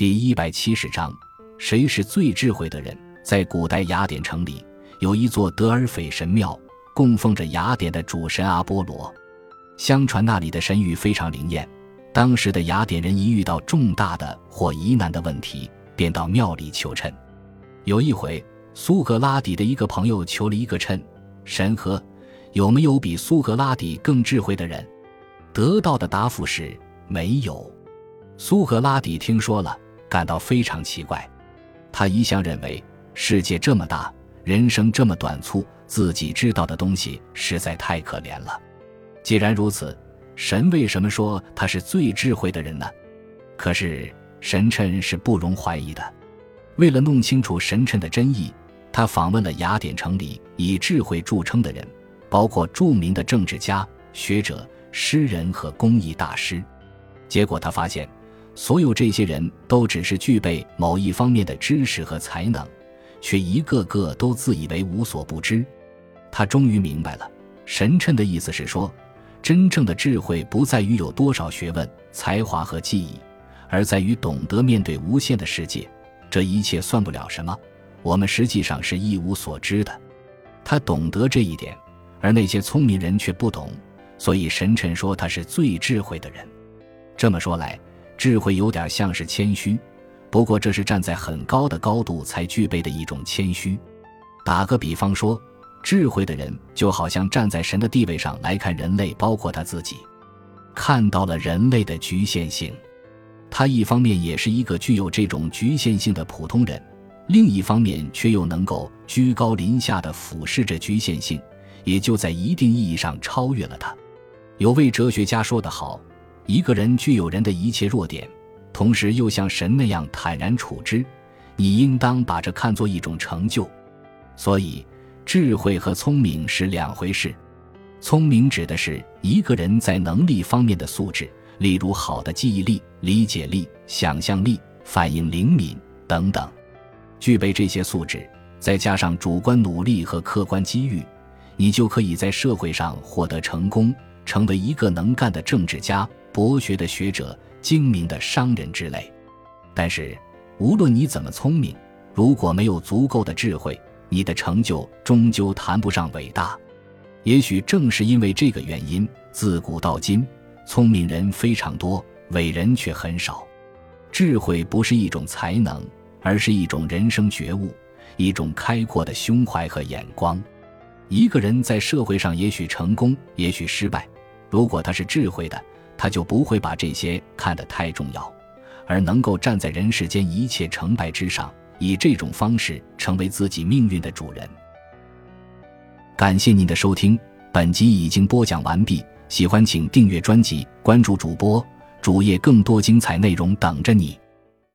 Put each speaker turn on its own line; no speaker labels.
第一百七十章，谁是最智慧的人？在古代雅典城里，有一座德尔斐神庙，供奉着雅典的主神阿波罗。相传那里的神谕非常灵验。当时的雅典人一遇到重大的或疑难的问题，便到庙里求谶。有一回，苏格拉底的一个朋友求了一个谶：“神和，有没有比苏格拉底更智慧的人？”得到的答复是没有。苏格拉底听说了，感到非常奇怪。他一向认为世界这么大，人生这么短促，自己知道的东西实在太可怜了。既然如此，神为什么说他是最智慧的人呢？可是神谶是不容怀疑的。为了弄清楚神谶的真意，他访问了雅典城里以智慧著称的人，包括著名的政治家、学者。诗人和工艺大师，结果他发现，所有这些人都只是具备某一方面的知识和才能，却一个个都自以为无所不知。他终于明白了，神谶的意思是说，真正的智慧不在于有多少学问、才华和技艺，而在于懂得面对无限的世界，这一切算不了什么。我们实际上是一无所知的。他懂得这一点，而那些聪明人却不懂。所以神臣说他是最智慧的人，这么说来，智慧有点像是谦虚，不过这是站在很高的高度才具备的一种谦虚。打个比方说，智慧的人就好像站在神的地位上来看人类，包括他自己，看到了人类的局限性。他一方面也是一个具有这种局限性的普通人，另一方面却又能够居高临下的俯视着局限性，也就在一定意义上超越了他。有位哲学家说得好：“一个人具有人的一切弱点，同时又像神那样坦然处之，你应当把这看作一种成就。”所以，智慧和聪明是两回事。聪明指的是一个人在能力方面的素质，例如好的记忆力、理解力、想象力、反应灵敏等等。具备这些素质，再加上主观努力和客观机遇，你就可以在社会上获得成功。成为一个能干的政治家、博学的学者、精明的商人之类。但是，无论你怎么聪明，如果没有足够的智慧，你的成就终究谈不上伟大。也许正是因为这个原因，自古到今，聪明人非常多，伟人却很少。智慧不是一种才能，而是一种人生觉悟，一种开阔的胸怀和眼光。一个人在社会上也许成功，也许失败。如果他是智慧的，他就不会把这些看得太重要，而能够站在人世间一切成败之上，以这种方式成为自己命运的主人。感谢您的收听，本集已经播讲完毕。喜欢请订阅专辑，关注主播主页，更多精彩内容等着你。